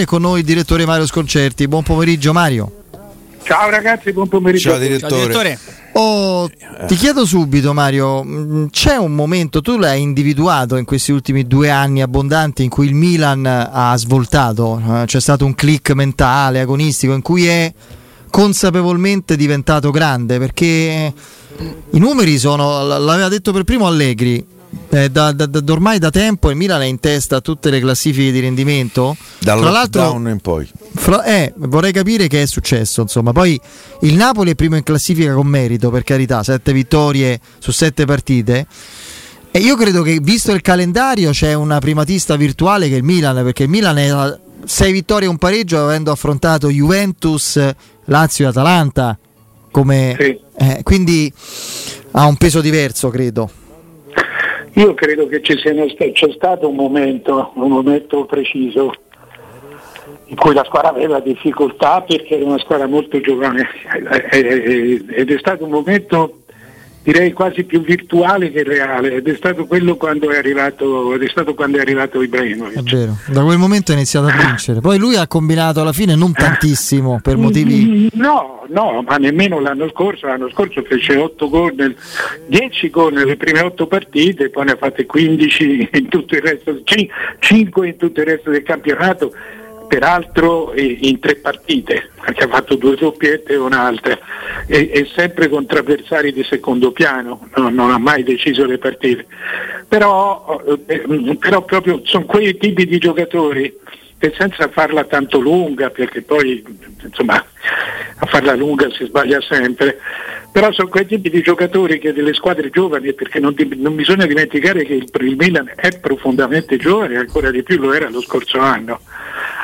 E con noi il direttore Mario Sconcerti. Buon pomeriggio Mario. Ciao ragazzi, buon pomeriggio. Ciao direttore. Ciao, direttore. Oh, ti chiedo subito Mario, mm, c'è un momento, tu l'hai individuato in questi ultimi due anni abbondanti in cui il Milan ha svoltato, eh, c'è stato un click mentale, agonistico, in cui è consapevolmente diventato grande perché i numeri sono, l'aveva detto per primo Allegri, eh, da, da, da, ormai da tempo il Milan è in testa a tutte le classifiche di rendimento. Dal Tra l'altro, in poi. Fra, eh, vorrei capire che è successo. Insomma, poi il Napoli è primo in classifica con merito, per carità, sette vittorie su sette partite. E io credo che visto il calendario c'è una primatista virtuale che è il Milan, perché il Milan è a sei vittorie e un pareggio avendo affrontato Juventus, Lazio e Atalanta. Come, sì. eh, quindi ha un peso diverso, credo. Io credo che ci sia, c'è stato un momento, un momento preciso in cui la squadra aveva difficoltà perché era una squadra molto giovane eh, eh, ed è stato un momento direi quasi più virtuale che reale ed è stato quello quando è arrivato, ed è stato quando è arrivato Ibrahimovic. È vero, da quel momento ha iniziato a vincere. Poi lui ha combinato alla fine non tantissimo per motivi. No, no, ma nemmeno l'anno scorso. L'anno scorso fece 8 gol, nel, 10 gol nelle prime 8 partite, poi ne ha fatte 15 in tutto il resto, 5 in tutto il resto del campionato peraltro in tre partite, perché ha fatto due doppiette e un'altra, e, e sempre con avversari di secondo piano, no, non ha mai deciso le partite. Però, eh, però proprio sono quei tipi di giocatori che senza farla tanto lunga, perché poi insomma a farla lunga si sbaglia sempre, però sono quei tipi di giocatori che delle squadre giovani, perché non, non bisogna dimenticare che il, il Milan è profondamente giovane, ancora di più lo era lo scorso anno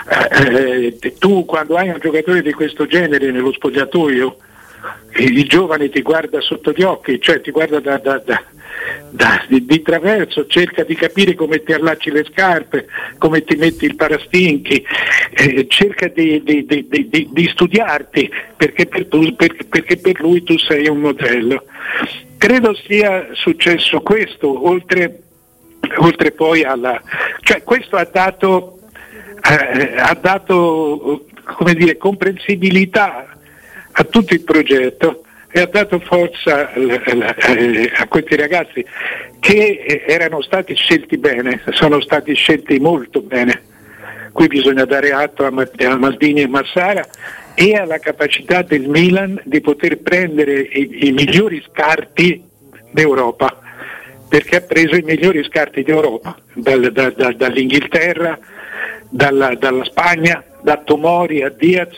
eh, eh, tu quando hai un giocatore di questo genere nello spogliatoio, il giovane ti guarda sotto gli occhi, cioè ti guarda da, da, da, di, di, traverso, cerca di capire come ti allacci le scarpe, come ti metti il parastinchi, eh, cerca di, di, di, studiarti perché per, tu, per, perché per lui tu sei un modello. Credo sia successo questo, oltre, oltre poi alla... cioè questo ha dato eh, ha dato dire, comprensibilità a tutto il progetto e ha dato forza eh, a questi ragazzi che erano stati scelti bene, sono stati scelti molto bene. Qui bisogna dare atto a Maldini e Massara e alla capacità del Milan di poter prendere i, i migliori scarti d'Europa, perché ha preso i migliori scarti d'Europa, dal, da, da, dall'Inghilterra, dalla, dalla Spagna, da Tomori a Diaz.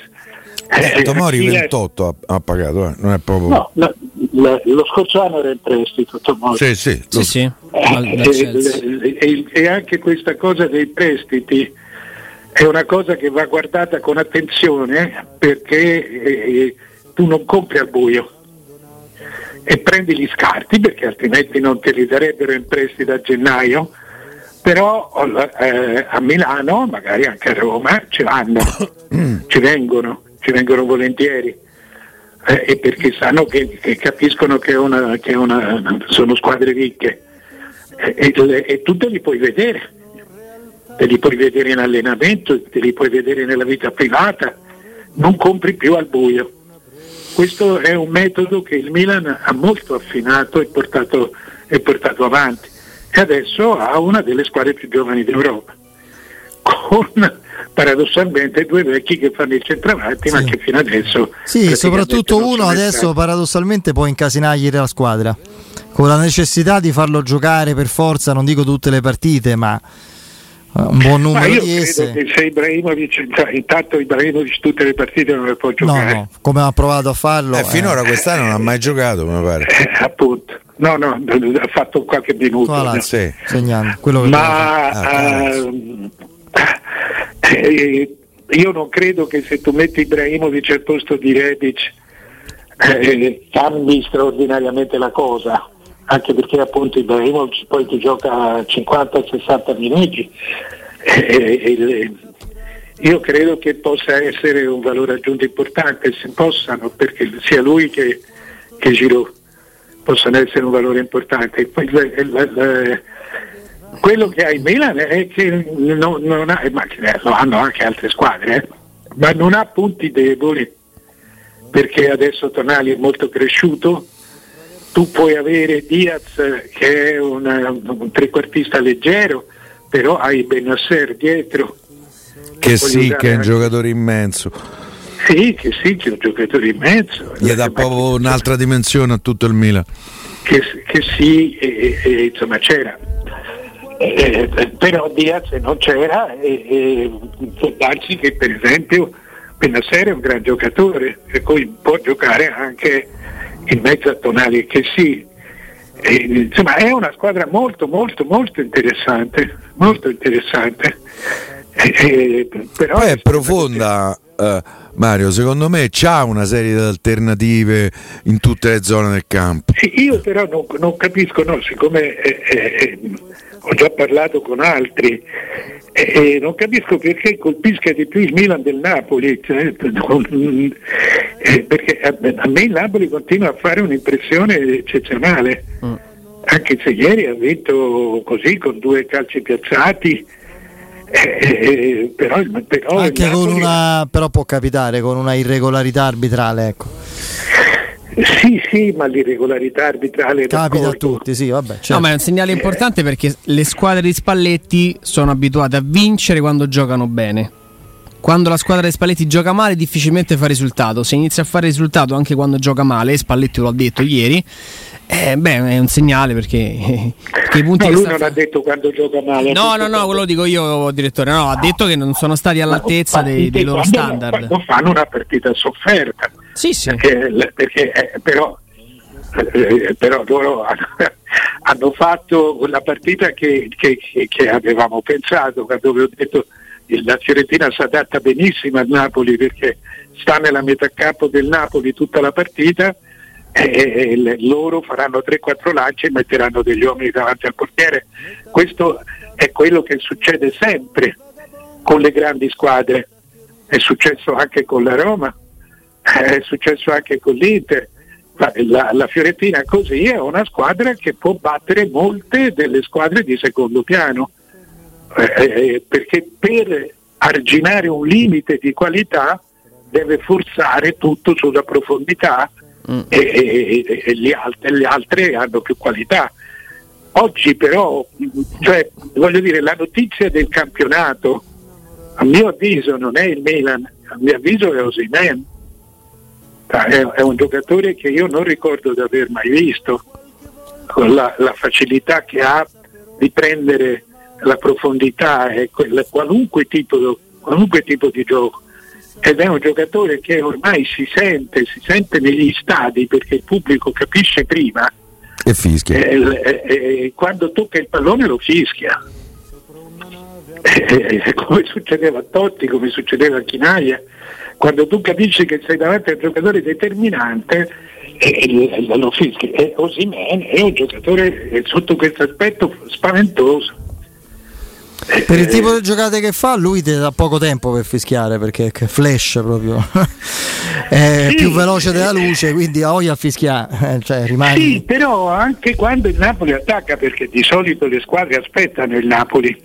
Eh, eh Tomori 28 ha, ha pagato, eh. non è proprio... No, no, lo, lo scorso anno era in prestito Tomori. Sì, sì. sì, sì. Eh, e, e, anche questa cosa dei prestiti è una cosa che va guardata con attenzione perché eh, tu non compri al buio e prendi gli scarti perché altrimenti non te li darebbero in prestito a gennaio però eh, a Milano, magari anche a Roma, ci vanno, ci vengono, ci vengono volentieri. Eh, e perché sanno che, che capiscono che, una, che una, sono squadre ricche. E, e, e tu te li puoi vedere, te li puoi vedere in allenamento, te li puoi vedere nella vita privata, non compri più al buio. Questo è un metodo che il Milan ha molto affinato e portato, e portato avanti e adesso ha una delle squadre più giovani d'Europa, con paradossalmente due vecchi che fanno il centravanti sì. ma che fino adesso... Sì, soprattutto uno adesso stati. paradossalmente può incasinargli la squadra, con la necessità di farlo giocare per forza, non dico tutte le partite, ma un buon numero di esse. Credo che se Ibrahimovic, intanto Ibrahimovic tutte le partite non le può giocare. No, no come ha provato a farlo. Eh, finora eh. quest'anno non ha mai giocato, mi pare. Eh, appunto. No, no, ha fatto qualche minuto. Voilà, no. sì. Segnando, quello che Ma ah, uh, eh, io non credo che se tu metti Ibrahimovic al posto di Rebic eh, cambi straordinariamente la cosa, anche perché appunto Ibrahimovic poi ti gioca 50-60 minuti. Eh, io credo che possa essere un valore aggiunto importante, se possano, perché sia lui che, che Giroud possano essere un valore importante. Quello che ha il Milan è che non, non ha, ma lo hanno anche altre squadre, eh, ma non ha punti deboli perché adesso Tonali è molto cresciuto, tu puoi avere Diaz che è una, un trequartista leggero, però hai Benasser dietro. Che sì, che è un giocatore immenso. Sì, che sì, che è un giocatore immenso. Gli dà proprio un'altra dimensione a tutto il Milan. Che, che sì, e, e, insomma c'era. Eh, però Diaz non c'era e, può darsi che per esempio Benasser è un gran giocatore per cui può giocare anche in mezzo a Tonali che sì e, insomma è una squadra molto molto molto interessante molto interessante. E, però Poi è profonda uh, Mario secondo me c'ha una serie di alternative in tutte le zone del campo. Sì, io però non, non capisco no, siccome eh, eh, ho già parlato con altri e non capisco perché colpisca di più il Milan del Napoli, cioè, eh, perché a, a, me il Napoli continua a fare un'impressione eccezionale, mm. anche se ieri ha vinto così con due calci piazzati. Eh, eh, però, però, anche Napoli... con una però può capitare con una irregolarità arbitrale ecco. Sì, sì, ma l'irregolarità arbitrale capita a tutti, sì, vabbè. Certo. No, ma è un segnale importante perché le squadre di Spalletti sono abituate a vincere quando giocano bene. Quando la squadra di Spalletti gioca male, difficilmente fa risultato. Se inizia a fare risultato anche quando gioca male, Spalletti lo ha detto ieri, eh, beh, è un segnale perché, perché i punti no, lui non fa... ha detto quando gioca male. No, no, no, quello dico io, direttore. No, ha detto che non sono stati all'altezza dei, dei loro standard. Quando fanno una partita sofferta. Sì, sì. Perché, perché eh, però, eh, però, loro hanno, hanno, fatto la partita che, che, che, avevamo pensato quando vi ho detto la Fiorentina si adatta benissimo al Napoli perché sta nella metà campo del Napoli tutta la partita e loro faranno 3-4 lanci e metteranno degli uomini davanti al portiere. Questo è quello che succede sempre con le grandi squadre. È successo anche con la Roma, è successo anche con l'Inter. La, la, Fiorentina così è una squadra che può battere molte delle squadre di secondo piano, eh, eh perché per arginare un limite di qualità deve forzare tutto sulla profondità mm. e, e, e le, altre, le, altre, hanno più qualità. Oggi però, cioè, voglio dire, la notizia del campionato, a mio avviso non è il Milan, a mio avviso è Osimen. È, è un giocatore che io non ricordo di aver mai visto, con la, la facilità che ha di prendere la profondità e qualunque tipo, qualunque tipo di gioco ed è un giocatore che ormai si sente, si sente negli stadi perché il pubblico capisce prima e fischia. Eh, eh, eh, quando tocca il pallone lo fischia. Come succedeva a Totti, come succedeva a Chinaia, quando tu capisci che sei davanti a un giocatore determinante eh, lo fischia. E Osimen è un giocatore sotto questo aspetto spaventoso. Per il tipo di giocate che fa, lui ti dà poco tempo per fischiare perché è flash proprio. è sì, più veloce della luce, quindi ha voglia a fischiare. Eh, cioè, rimani... Sì, però anche quando il Napoli attacca, perché di solito le squadre aspettano il Napoli.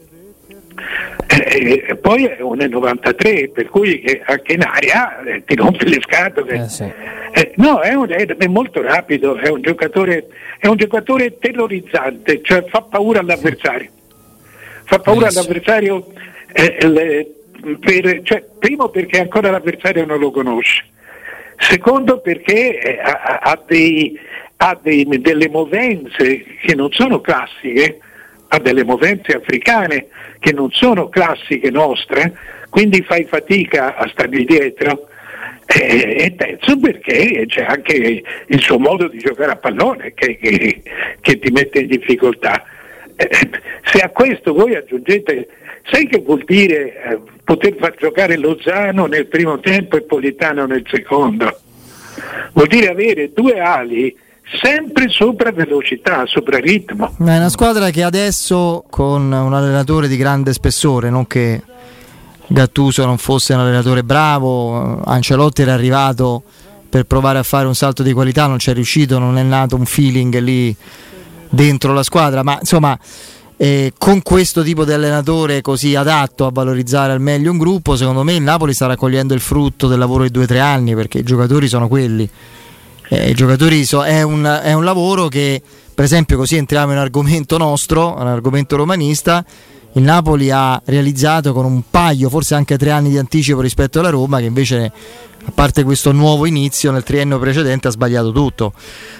Eh, eh poi è un 93, per cui anche in aria eh, ti rompe le scatole. Eh, sì. Eh, no, è, un, è, molto rapido, è un, giocatore, è un giocatore terrorizzante, cioè fa paura all'avversario fa paura all'avversario, eh, le, per, cioè, primo perché ancora l'avversario non lo conosce, secondo perché eh, ha, ha, dei, ha dei, delle movenze che non sono classiche, ha delle movenze africane che non sono classiche nostre, quindi fai fatica a stargli dietro. E terzo perché c'è anche il suo modo di giocare a pallone che, che, che ti mette in difficoltà. se a questo voi aggiungete, sai che vuol dire eh, poter far giocare Lozano nel primo tempo e Politano nel secondo? Vuol dire avere due ali sempre sopra velocità, sopra ritmo. È una squadra che adesso con un allenatore di grande spessore, non che Gattuso non fosse un allenatore bravo, Ancelotti era arrivato per provare a fare un salto di qualità, non ci è riuscito, non è nato un feeling lì dentro la squadra, ma insomma E con questo tipo di allenatore così adatto a valorizzare al meglio un gruppo, secondo me il Napoli sta raccogliendo il frutto del lavoro di due o tre anni perché i giocatori sono quelli. Eh, I giocatori so, è, un, è un lavoro che, per esempio, così entriamo in un argomento nostro, un argomento romanista. Il Napoli ha realizzato con un paio, forse anche tre anni di anticipo rispetto alla Roma, che invece a parte questo nuovo inizio nel triennio precedente ha sbagliato tutto.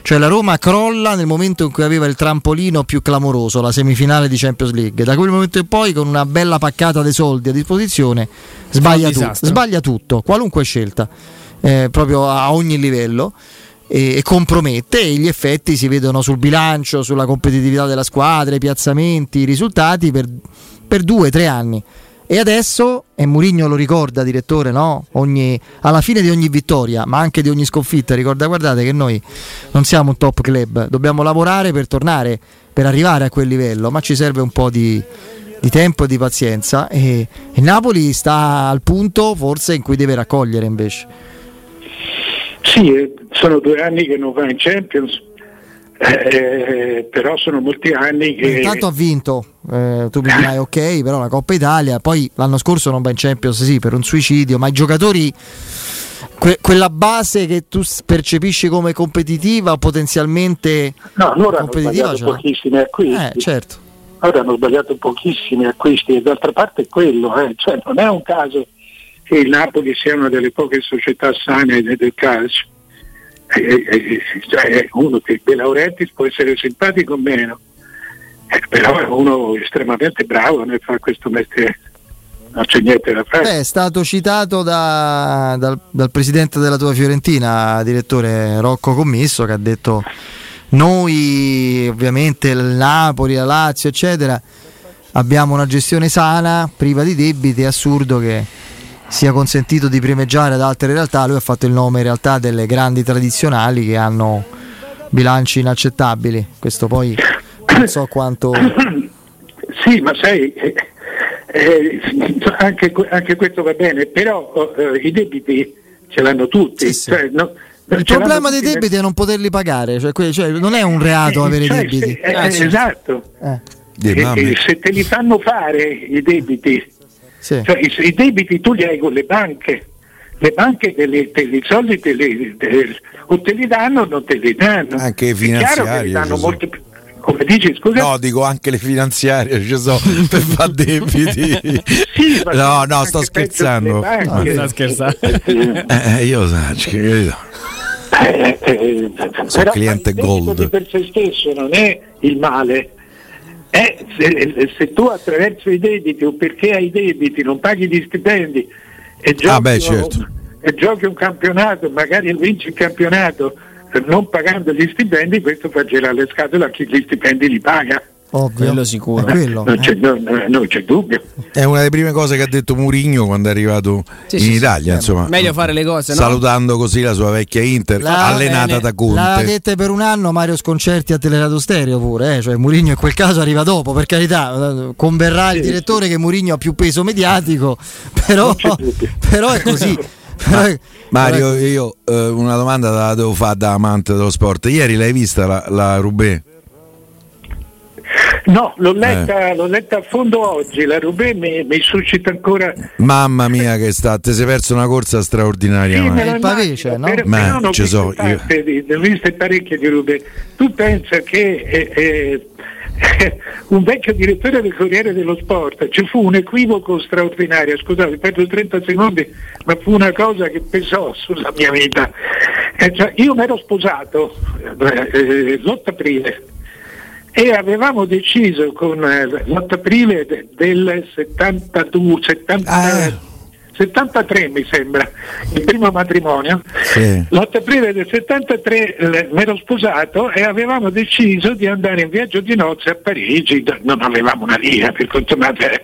Cioè la Roma crolla nel momento in cui aveva il trampolino più clamoroso, la semifinale di Champions League. Da quel momento in poi con una bella paccata dei soldi a disposizione sbaglia, tu- sbaglia tutto, qualunque scelta, eh, proprio a ogni livello. E, compromette e gli effetti si vedono sul bilancio, sulla competitività della squadra, i piazzamenti, i risultati per, per due, tre anni. E adesso, e Murigno lo ricorda, direttore, no? ogni, alla fine di ogni vittoria, ma anche di ogni sconfitta, ricorda, guardate che noi non siamo un top club, dobbiamo lavorare per tornare, per arrivare a quel livello, ma ci serve un po' di, di tempo e di pazienza. E, e Napoli sta al punto forse in cui deve raccogliere invece. Sì, eh, sono due anni che non va in Champions, eh, però sono molti anni che... Intanto ha vinto, eh, tu mi dirai ok, però la Coppa Italia, poi l'anno scorso non va in Champions, sì, per un suicidio, ma i giocatori, que- quella base che tu percepisci come competitiva o potenzialmente no, loro competitiva, hanno sbagliato pochissimi acquisti. Eh, certo. Ora hanno sbagliato pochissimi acquisti e d'altra parte è quello, eh. cioè, non è un caso che il Napoli sia una delle poche società sane del calcio cioè uno che De Laurentiis può essere simpatico o meno, eh, però è uno estremamente bravo nel fare questo mestiere. Non c'è niente da fare. Beh, è stato citato da, dal, dal, presidente della tua Fiorentina, direttore Rocco Commisso, che ha detto noi ovviamente il Napoli, la Lazio, eccetera, abbiamo una gestione sana, priva di debiti, è assurdo che sia consentito di primeggiare ad altre realtà, lui ha fatto il nome in realtà delle grandi tradizionali che hanno bilanci inaccettabili. Questo poi non so quanto... Sì, ma sai, eh, eh, anche, anche, questo va bene, però eh, i debiti ce l'hanno tutti. Sì, sì. Cioè, no, il problema dei debiti è non poterli pagare, cioè, cioè, non è un reato eh, avere cioè, debiti. Se, eh, esatto. Eh. se te li fanno fare i debiti sì. Cioè, i, i, debiti tu li hai con le banche, le banche te li, te li soldi te li, te, o te li danno o non te li danno. Anche i finanziari. danno molto più. Come dici, scusa? No, dico anche le finanziarie, ci so, per fare debiti. sì, no, no, sto scherzando. No, sto scherzando. eh, io so, credo. Eh, eh, sono cliente gold per se stesso non è il male eh, se, se, tu attraverso i debiti o perché hai debiti non paghi gli stipendi e giochi, ah beh, certo. e giochi un campionato, magari vinci il campionato non pagando gli stipendi, questo fa girare le scatole a chi gli stipendi li paga. Ovvio. Quello sicuro. Quello, non, c'è, non, non, c'è, dubbio. È una delle prime cose che ha detto Murigno quando è arrivato sì, in sì, Italia. Sì. Insomma, Meglio fare le cose. Salutando così la sua vecchia Inter, la, allenata bene. da Conte. L'ha dette per un anno Mario Sconcerti a Telerato Stereo pure. Eh? Cioè, Murigno in quel caso arriva dopo, per carità. Converrà il direttore che Murigno ha più peso mediatico, però, però è così. Ma, Mario, io eh, una domanda la devo fare da amante dello sport. Ieri l'hai vista la, la Rubé? No, l'ho letta, eh. l'ho letta, a fondo oggi, la Rubé mi, mi, suscita ancora... Mamma mia che sta, ti sei perso una corsa straordinaria. Sì, ma il Pavese, no? Per, ma non ci so, io... di, ho viste parecchie di Rubé. Tu pensa che eh, eh, un vecchio direttore del Corriere dello Sport, ci fu un equivoco straordinario, scusate, perdo 30 secondi, ma fu una cosa che pesò sulla mia vita. Eh, cioè, io mi ero sposato eh, eh l'8 aprile e avevamo deciso con eh, l'8 aprile de, del 72, 70, ah. 73 mi sembra, il primo matrimonio. Sì. L'8 aprile del 73 eh, mi ero sposato e avevamo deciso di andare in viaggio di nozze a Parigi, non avevamo una via per continuare.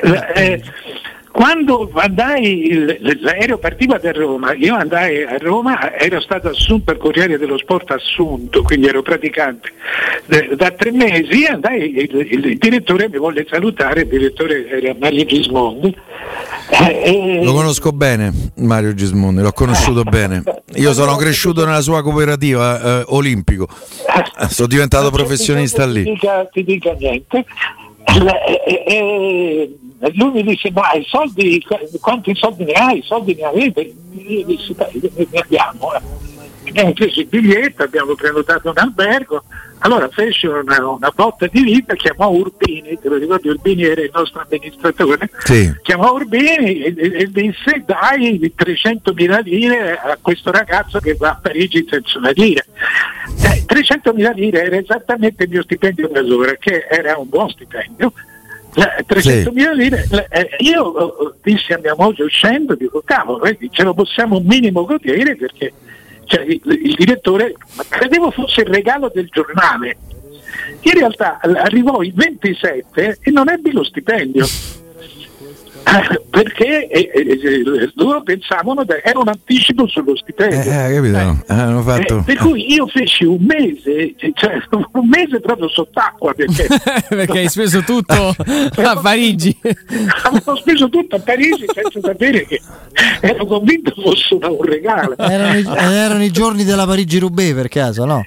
Eh, eh quando andai, l'aereo partiva da Roma, io andai a Roma, ero stato assunto al Corriere dello Sport assunto, quindi ero praticante. Da tre mesi andai, il, il direttore mi volle salutare, il direttore era Mario Gismondi. Eh, lo conosco bene Mario Gismondi, l'ho conosciuto bene. Io sono cresciuto nella sua cooperativa eh, olimpico, sono diventato professionista lì. Ti dica, ti dica niente. e, e, lui mi disse ma i soldi, quanti soldi ne hai? I soldi ne avete? Io dissi ne abbiamo. Eh abbiamo preso il biglietto, abbiamo prenotato un albergo, allora fece una, una botta di vita, chiamò Urbini, te lo ricordi Urbini era il nostro amministratore, sì. chiamò Urbini e, e, disse dai 300.000 lire a questo ragazzo che va a Parigi senza una lira. Eh, 300.000 lire era esattamente il mio stipendio da ora, che era un buon stipendio. 300.000 sì. lire, eh, io eh, dissi a mia moglie uscendo, dico cavolo, ce lo possiamo un minimo godere perché cioè, il, il direttore, credevo fosse il regalo del giornale. In realtà arrivò il 27 e non ebbi lo stipendio. Eh, perché eh, eh, loro pensavano che era un anticipo sullo stipendio. Eh, capito? Eh, fatto... per cui io feci un mese, cioè un mese proprio sott'acqua perché, perché hai speso tutto a Parigi. Avevo speso tutto a Parigi senza sapere che ero convinto fosse un regalo. Erano i, erano i giorni della Parigi-Roubaix per caso, no?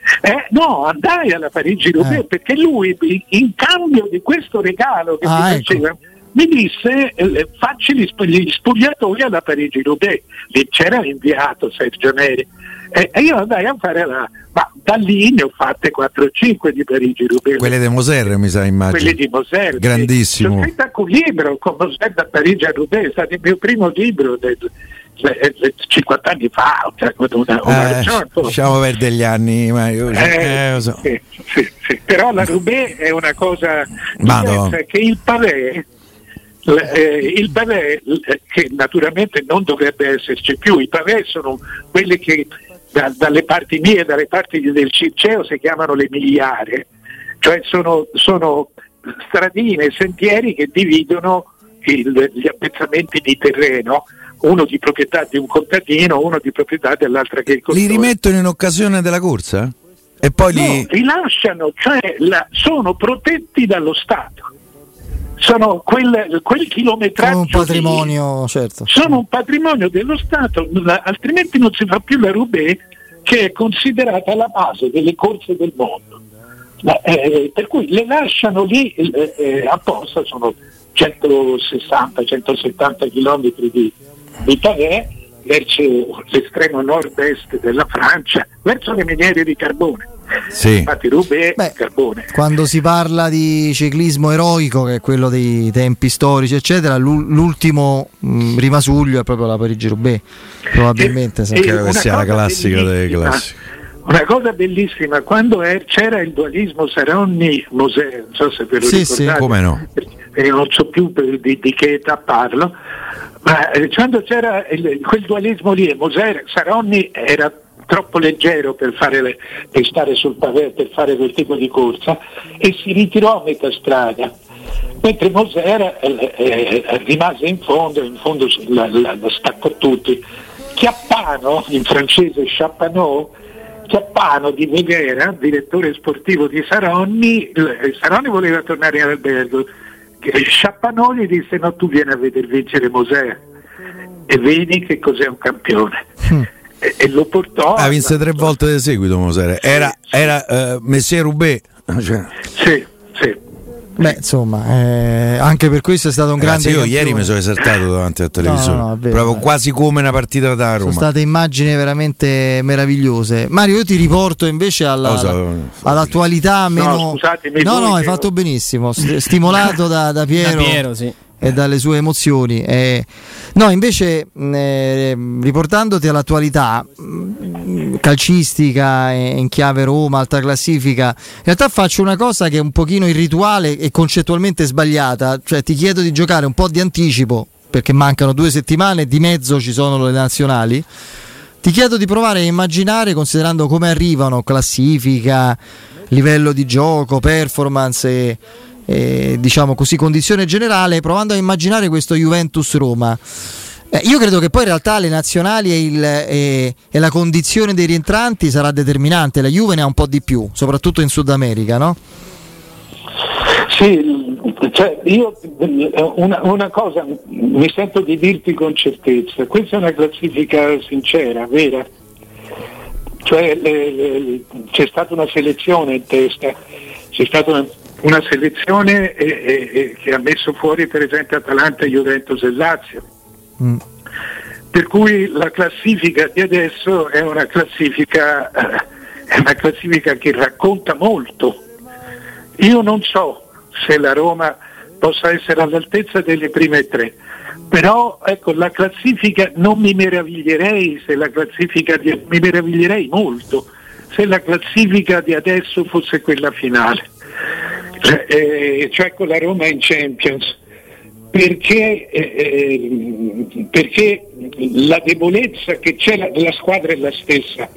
no, andai alla Parigi-Roubaix perché lui in cambio di questo regalo che ah, mi ecco. Mi disse eh, facci gli, gli spogliatoi alla Parigi Roubaix, lì c'era inviato Sergio Neri e, e io andai a fare la ma da lì ne ho fatte 4-5 di Parigi Roubaix. Quelle di Moser mi sa immagino. Quelle di Moser. Grandissimo. Ho scritto anche un libro con Moser da Parigi a Roubaix, è stato il mio primo libro del, 50 anni fa, una, una eh, lasciamo perdere gli anni, Mario. Eh, eh, so. sì, sì, sì. Però la Roubaix è una cosa diversa che il eh, il pavé, eh, che naturalmente non dovrebbe esserci più, i pavé sono quelli che da, dalle parti mie, dalle parti del Circeo si chiamano le miliare, cioè sono, sono stradine, sentieri che dividono il, gli appezzamenti di terreno uno di proprietà di un contadino, uno di proprietà dell'altra agricoltura. Li rimettono in occasione della corsa? E poi no, li... rilasciano, cioè la, sono protetti dallo Stato sono quel, quel chilometraggio sono un patrimonio, di, certo. sono un patrimonio dello Stato, altrimenti non si fa più la Roubaix che è considerata la base delle corse del mondo. Eh, per cui le lasciano lì eh, eh apposta, sono 160-170 km di, di pavé verso l'estremo nord-est della Francia, verso le miniere di carbone sì. Infatti Rubè Beh, carbone. Quando si parla di ciclismo eroico, che è quello dei tempi storici, eccetera, l'ultimo mh, mm, rimasuglio è proprio la Parigi-Roubaix. Probabilmente e, credo che sia la classica delle classiche. Una cosa bellissima, quando è, c'era il dualismo Saronni-Mosè, non so se ve lo sì, ricordate, sì. come no? perché non so più di, di che età parlo, ma eh, quando c'era il, quel dualismo lì, Moser, Saronni era troppo leggero per, le, per stare sul pavé, per fare quel tipo di corsa e si ritirò a metà strada mentre Moser eh, eh, rimase in fondo, in fondo la, la, la staccò tutti. Chiappano, in francese Chappanot, Chiappano di Voghera, direttore sportivo di Saronni, Saronni voleva tornare in albergo, Chappanot gli disse no tu vieni a vedere vincere Moser e vedi che cos'è un campione. Mm e, e lo portò. Ah, vinse tre volte di seguito Mosere. Era, sì. era uh, Messier Roubaix. Cioè. Sì, sì. Beh, insomma, eh, anche per questo è stato un Ragazzi, grande. Io ieri mi sono esaltato davanti alla televisione, no, no, vero, proprio vero. quasi come una partita da Roma. Sono state immagini veramente meravigliose. Mario, io ti riporto invece alla, so, all'attualità meno. No, scusatemi, no, no, hai fatto benissimo. Stimolato da, da Piero. Da Piero sì e dalle sue emozioni. Eh, no, invece, eh, riportandoti all'attualità calcistica in chiave Roma, alta classifica, in realtà faccio una cosa che è un pochino irrituale e concettualmente sbagliata, cioè ti chiedo di giocare un po' di anticipo, perché mancano due settimane, di mezzo ci sono le nazionali. Ti chiedo di provare a immaginare, considerando come arrivano classifica, livello di gioco, performance e eh, diciamo così, condizione generale, provando a immaginare questo Juventus Roma. Eh, io credo che poi in realtà le nazionali e, il, e, e, la condizione dei rientranti sarà determinante. La Juve ne ha un po' di più, soprattutto in Sud America, no? Sì, cioè io una, una, cosa mi sento di dirti con certezza, questa è una classifica sincera, vera. Cioè le, le, c'è stata una selezione in testa, c'è stata una una selezione eh, eh, eh, che ha messo fuori per esempio Atalanta, Juventus e Lazio. Mm. Per cui la classifica di adesso è una classifica, eh, è una classifica che racconta molto. Io non so se la Roma possa essere all'altezza delle prime tre, però ecco, la classifica non mi meraviglierei se la classifica di, mi meraviglierei molto se la classifica di adesso fosse quella finale, eh, cioè con la Roma in Champions. Perché, eh, eh, perché, la debolezza che c'è la, la, squadra è la stessa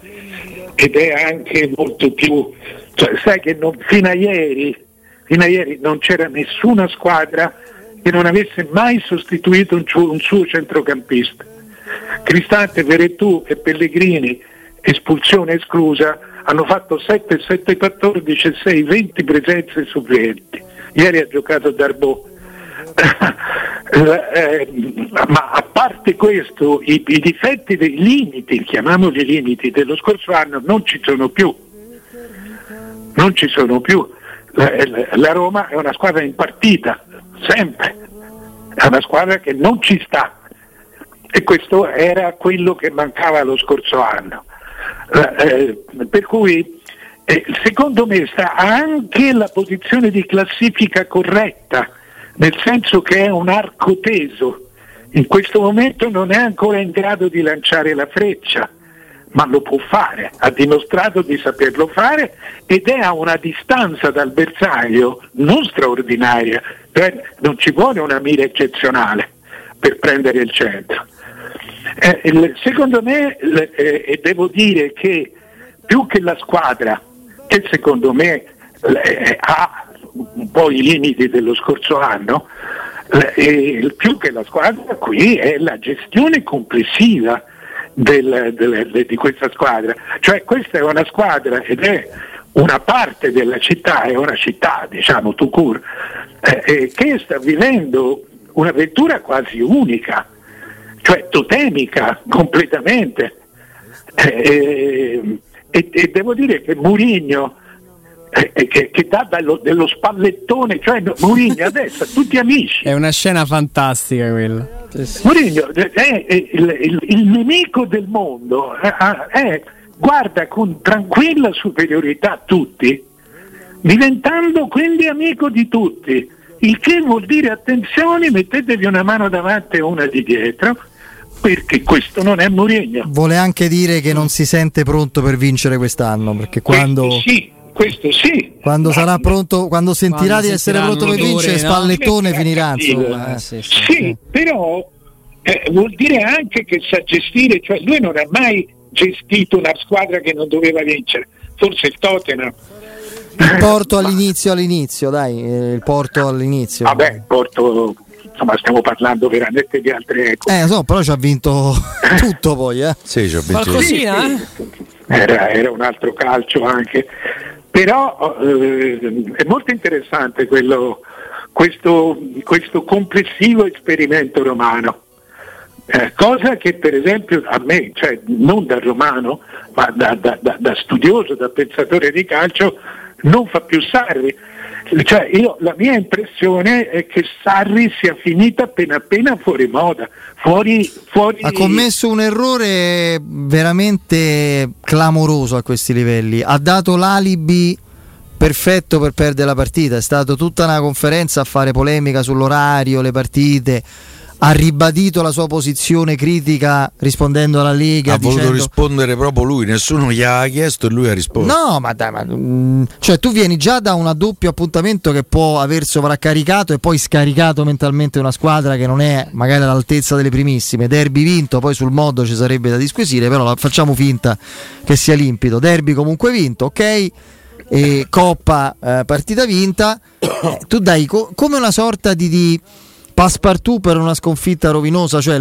ed è anche molto più cioè, sai che non, fino, a ieri, fino a ieri non c'era nessuna squadra che non avesse mai sostituito un, un suo centrocampista. Cristante, Veretù e Pellegrini, espulsione esclusa, hanno fatto 7, 7, 14, 6, 20 presenze supplenti. Ieri ha giocato Darbo. eh, ma a parte questo, i, i difetti dei limiti, chiamiamoli limiti, dello scorso anno non ci sono più. Non ci sono più. La, la Roma è una squadra in partita, sempre. È una squadra che non ci sta. E questo era quello che mancava lo scorso anno. Eh, per cui eh, secondo me sta anche la posizione di classifica corretta, nel senso che è un arco teso. In questo momento non è ancora in grado di lanciare la freccia ma lo può fare, ha dimostrato di saperlo fare ed è a una distanza dal bersaglio non straordinaria, cioè non ci vuole una mira eccezionale per prendere il centro. Eh, secondo me, eh, devo dire che più che la squadra, che secondo me eh, ha un po' i limiti dello scorso anno, più che la squadra qui è la gestione complessiva del, del, di questa squadra. Cioè questa è una squadra ed è una parte della città, è una città, diciamo, Tucur, eh, eh, che sta vivendo un'avventura quasi unica, cioè totemica completamente. Eh, e, e, devo dire che Murigno eh, che, che, dà dello, dello spallettone, cioè Murigno adesso, tutti amici. È una scena fantastica quella. Murigno è il, il, il, nemico del mondo, è, è, guarda con tranquilla superiorità tutti, diventando quindi amico di tutti, il che vuol dire attenzione, mettetevi una mano davanti e una di dietro, perché questo non è Mourinho. Vuole anche dire che non si sente pronto per vincere quest'anno, perché quando... Questo sì, questo sì. Quando ma... sarà pronto, quando sentirà quando di essere pronto per vincere, no? spallettone finirà. Insomma. Eh, sì, sì, sì, sì, però eh, vuol dire anche che sa gestire, cioè lui non ha mai gestito una squadra che non doveva vincere, forse il Tottenham. Il Porto all'inizio, all'inizio, dai, eh, il Porto all'inizio. Vabbè, il Porto insomma stiamo parlando veramente di altre cose. Eh, so, però ci ha vinto tutto poi, eh. Sì, ci ha vinto Qualcosina, eh? Era, era, un altro calcio anche. Però eh, è molto interessante quello, questo, questo, complessivo esperimento romano. Eh, cosa che per esempio a me, cioè non da romano, ma da, da, da, da studioso, da pensatore di calcio, non fa più Sarri. Cioè, io, la mia impressione è che Sarri sia finita appena appena fuori moda. Fuori, fuori... Ha commesso un errore veramente clamoroso a questi livelli. Ha dato l'alibi perfetto per perdere la partita. È stata tutta una conferenza a fare polemica sull'orario, le partite ha ribadito la sua posizione critica rispondendo alla Lega. Ha dicendo... voluto rispondere proprio lui, nessuno gli ha chiesto e lui ha risposto. No, ma dai, ma, mm, cioè, tu vieni già da un doppio appuntamento che può aver sovraccaricato e poi scaricato mentalmente una squadra che non è magari all'altezza delle primissime. Derby vinto, poi sul modo ci sarebbe da disquisire, però facciamo finta che sia limpido. Derby comunque vinto, ok? E Coppa eh, partita vinta. Tu dai co- come una sorta di, di passepartout per una sconfitta rovinosa, cioè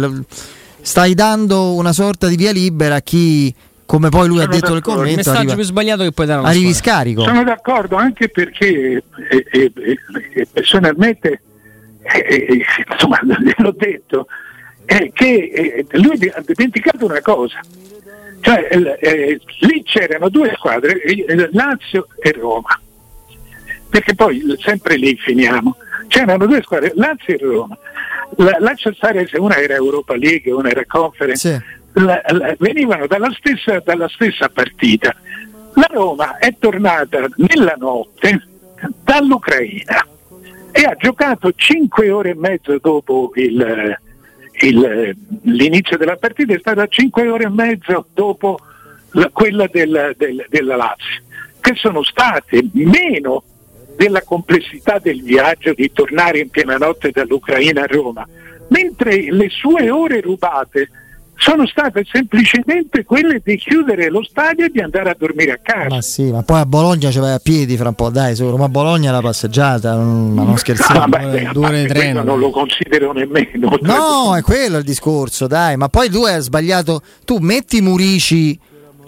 stai dando una sorta di via libera a chi come poi lui Sono ha detto nel commento il messaggio arriva, più sbagliato che puoi dare arrivi scarico. Sono d'accordo anche perché eh, eh, eh, personalmente insomma l'ho detto è che lui ha dimenticato una cosa. Cioè lì c'erano due squadre Lazio e Roma. Perché poi sempre lì finiamo. C'erano due squadre, Lazio e Roma. La, lascia stare se una era Europa League e una era Conference, sì. la, la, venivano dalla stessa, dalla stessa partita. La Roma è tornata nella notte dall'Ucraina e ha giocato 5 ore e mezzo dopo il, il, l'inizio della partita, è stata 5 ore e mezzo dopo la, quella del, del, della Lazio, che sono state meno della complessità del viaggio di tornare in piena notte dall'Ucraina a Roma, mentre le sue ore rubate sono state semplicemente quelle di chiudere lo stadio e di andare a dormire a casa. Ma sì, ma poi a Bologna ci vai a piedi fra un po', dai, su Roma Bologna la passeggiata, ma non scherziamo. Ah, beh, due ore di treno. Non lo considero nemmeno. No, è quello il discorso, dai, ma poi lui ha sbagliato. Tu metti Murici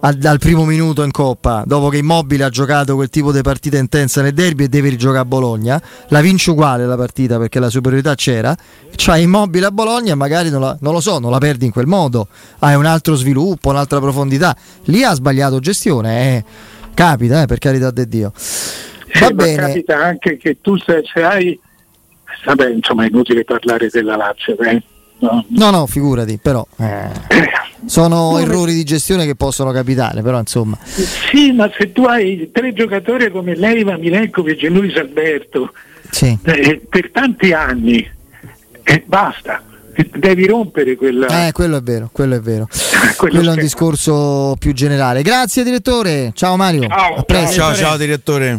al, dal primo minuto in Coppa, dopo che Immobile ha giocato quel tipo di partita intensa nel derby e deve rigiocare a Bologna, la vince uguale la partita perché la superiorità c'era, c'hai Immobile a Bologna e magari non, la, non lo so, non la perdi in quel modo, hai un altro sviluppo, un'altra profondità, lì ha sbagliato gestione, eh. capita eh, per carità di Dio. Va sì, bene. capita anche che tu se, se hai, vabbè insomma è inutile parlare della Lazio, eh? no? no, no, figurati, però... Eh. Sono no, errori di gestione che possono capitare, però insomma. Sì, ma se tu hai tre giocatori come Leiva, Milenkovic e Luis Alberto sì. eh, per tanti anni, eh, basta. Devi rompere quella. Eh, quello è vero, quello è vero. quello, quello è un discorso più generale. Grazie direttore. Ciao Mario. Ciao, ciao, ciao direttore.